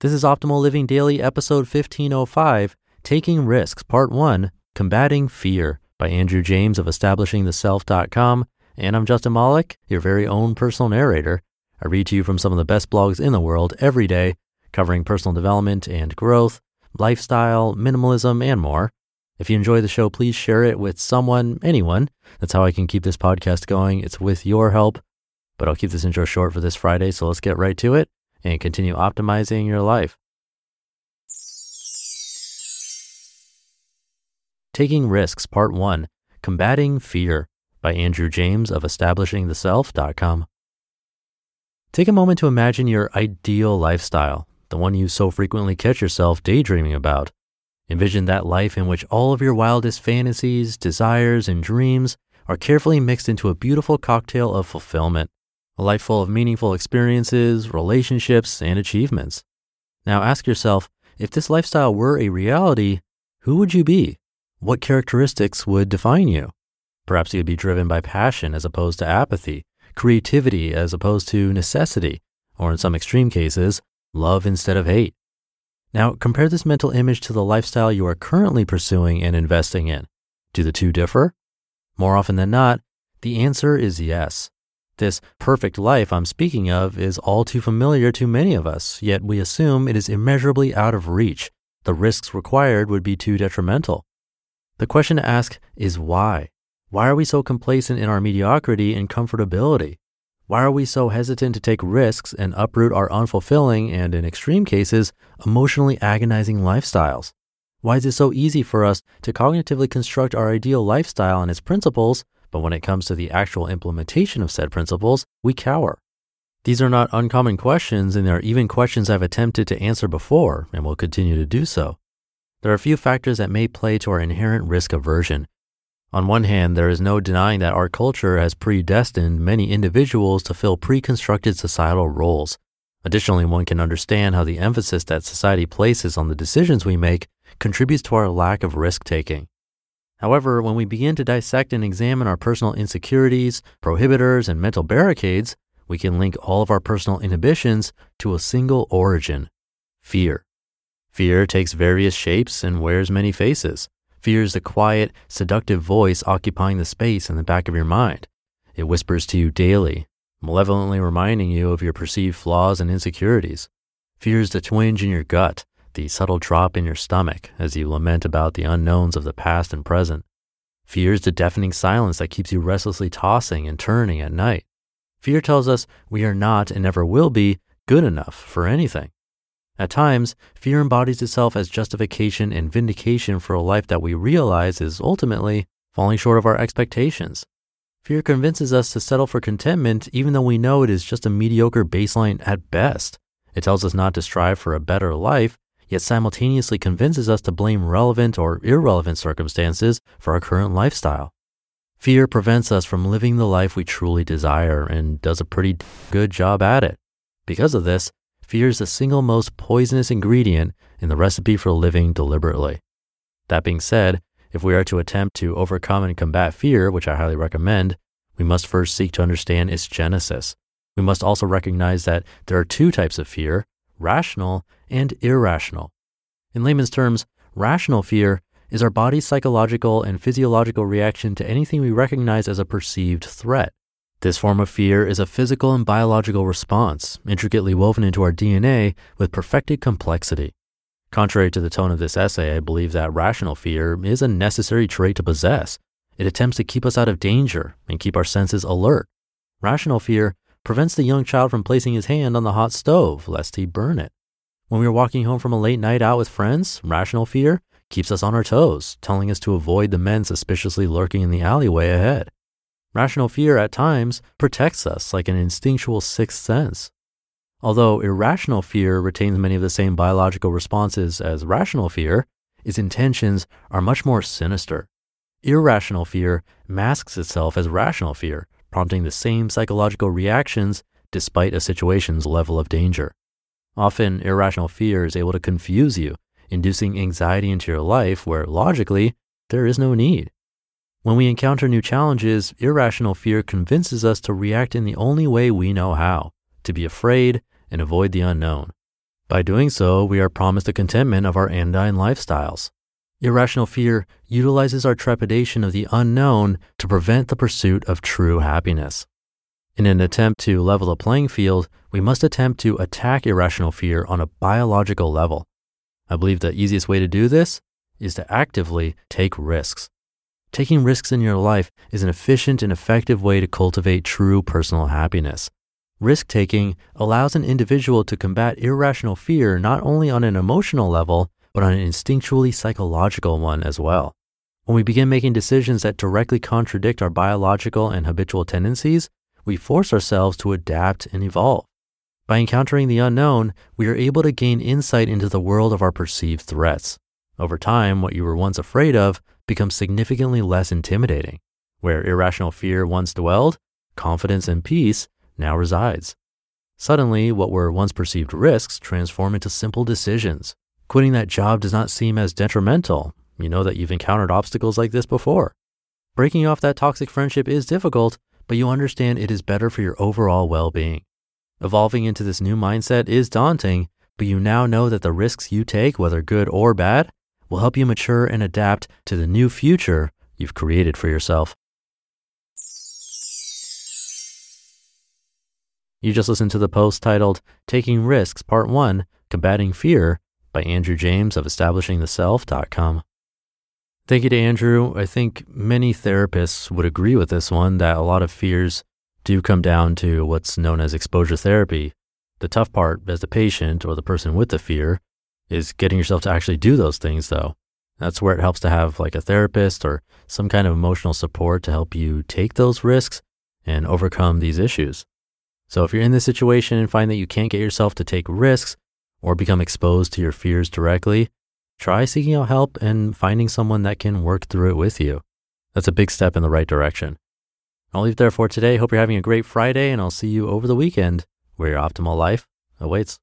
This is Optimal Living Daily, episode 1505 Taking Risks, Part 1 Combating Fear by Andrew James of EstablishingTheSelf.com. And I'm Justin Malik, your very own personal narrator. I read to you from some of the best blogs in the world every day, covering personal development and growth, lifestyle, minimalism, and more. If you enjoy the show, please share it with someone, anyone. That's how I can keep this podcast going. It's with your help. But I'll keep this intro short for this Friday, so let's get right to it and continue optimizing your life. Taking Risks, Part 1 Combating Fear by Andrew James of EstablishingTheSelf.com. Take a moment to imagine your ideal lifestyle, the one you so frequently catch yourself daydreaming about. Envision that life in which all of your wildest fantasies, desires, and dreams are carefully mixed into a beautiful cocktail of fulfillment a life full of meaningful experiences, relationships, and achievements. Now ask yourself if this lifestyle were a reality, who would you be? What characteristics would define you? Perhaps you'd be driven by passion as opposed to apathy, creativity as opposed to necessity, or in some extreme cases, love instead of hate. Now, compare this mental image to the lifestyle you are currently pursuing and investing in. Do the two differ? More often than not, the answer is yes. This perfect life I'm speaking of is all too familiar to many of us, yet we assume it is immeasurably out of reach. The risks required would be too detrimental. The question to ask is why? Why are we so complacent in our mediocrity and comfortability? Why are we so hesitant to take risks and uproot our unfulfilling and, in extreme cases, emotionally agonizing lifestyles? Why is it so easy for us to cognitively construct our ideal lifestyle and its principles but when it comes to the actual implementation of said principles, we cower. These are not uncommon questions, and they are even questions I've attempted to answer before and will continue to do so. There are a few factors that may play to our inherent risk aversion. On one hand, there is no denying that our culture has predestined many individuals to fill pre-constructed societal roles. Additionally, one can understand how the emphasis that society places on the decisions we make contributes to our lack of risk taking. However, when we begin to dissect and examine our personal insecurities, prohibitors, and mental barricades, we can link all of our personal inhibitions to a single origin fear. Fear takes various shapes and wears many faces. Fear is the quiet, seductive voice occupying the space in the back of your mind. It whispers to you daily, malevolently reminding you of your perceived flaws and insecurities. Fear is the twinge in your gut, the subtle drop in your stomach as you lament about the unknowns of the past and present. Fear is the deafening silence that keeps you restlessly tossing and turning at night. Fear tells us we are not and never will be good enough for anything. At times, fear embodies itself as justification and vindication for a life that we realize is ultimately falling short of our expectations. Fear convinces us to settle for contentment even though we know it is just a mediocre baseline at best. It tells us not to strive for a better life yet simultaneously convinces us to blame relevant or irrelevant circumstances for our current lifestyle. Fear prevents us from living the life we truly desire and does a pretty good job at it. Because of this, fear is the single most poisonous ingredient in the recipe for living deliberately. That being said, if we are to attempt to overcome and combat fear, which I highly recommend, we must first seek to understand its genesis. We must also recognize that there are two types of fear rational and irrational. In layman's terms, rational fear is our body's psychological and physiological reaction to anything we recognize as a perceived threat. This form of fear is a physical and biological response, intricately woven into our DNA with perfected complexity. Contrary to the tone of this essay, I believe that rational fear is a necessary trait to possess. It attempts to keep us out of danger and keep our senses alert. Rational fear prevents the young child from placing his hand on the hot stove lest he burn it. When we are walking home from a late night out with friends, rational fear keeps us on our toes, telling us to avoid the men suspiciously lurking in the alleyway ahead. Rational fear at times protects us like an instinctual sixth sense. Although irrational fear retains many of the same biological responses as rational fear, its intentions are much more sinister. Irrational fear masks itself as rational fear, prompting the same psychological reactions despite a situation's level of danger. Often, irrational fear is able to confuse you, inducing anxiety into your life where logically there is no need. When we encounter new challenges, irrational fear convinces us to react in the only way we know how to be afraid and avoid the unknown. By doing so, we are promised the contentment of our anodyne lifestyles. Irrational fear utilizes our trepidation of the unknown to prevent the pursuit of true happiness. In an attempt to level the playing field, we must attempt to attack irrational fear on a biological level. I believe the easiest way to do this is to actively take risks. Taking risks in your life is an efficient and effective way to cultivate true personal happiness. Risk taking allows an individual to combat irrational fear not only on an emotional level, but on an instinctually psychological one as well. When we begin making decisions that directly contradict our biological and habitual tendencies, we force ourselves to adapt and evolve. By encountering the unknown, we are able to gain insight into the world of our perceived threats. Over time, what you were once afraid of becomes significantly less intimidating. Where irrational fear once dwelled, confidence and peace now resides. Suddenly, what were once perceived risks transform into simple decisions. Quitting that job does not seem as detrimental. You know that you've encountered obstacles like this before. Breaking off that toxic friendship is difficult, but you understand it is better for your overall well being. Evolving into this new mindset is daunting, but you now know that the risks you take, whether good or bad, will help you mature and adapt to the new future you've created for yourself. You just listened to the post titled Taking Risks Part 1 Combating Fear by Andrew James of establishingtheself.com. Thank you to Andrew. I think many therapists would agree with this one that a lot of fears do come down to what's known as exposure therapy. The tough part as the patient or the person with the fear is getting yourself to actually do those things, though. That's where it helps to have like a therapist or some kind of emotional support to help you take those risks and overcome these issues. So if you're in this situation and find that you can't get yourself to take risks or become exposed to your fears directly, try seeking out help and finding someone that can work through it with you. That's a big step in the right direction. I'll leave there for today. Hope you're having a great Friday, and I'll see you over the weekend where your optimal life awaits.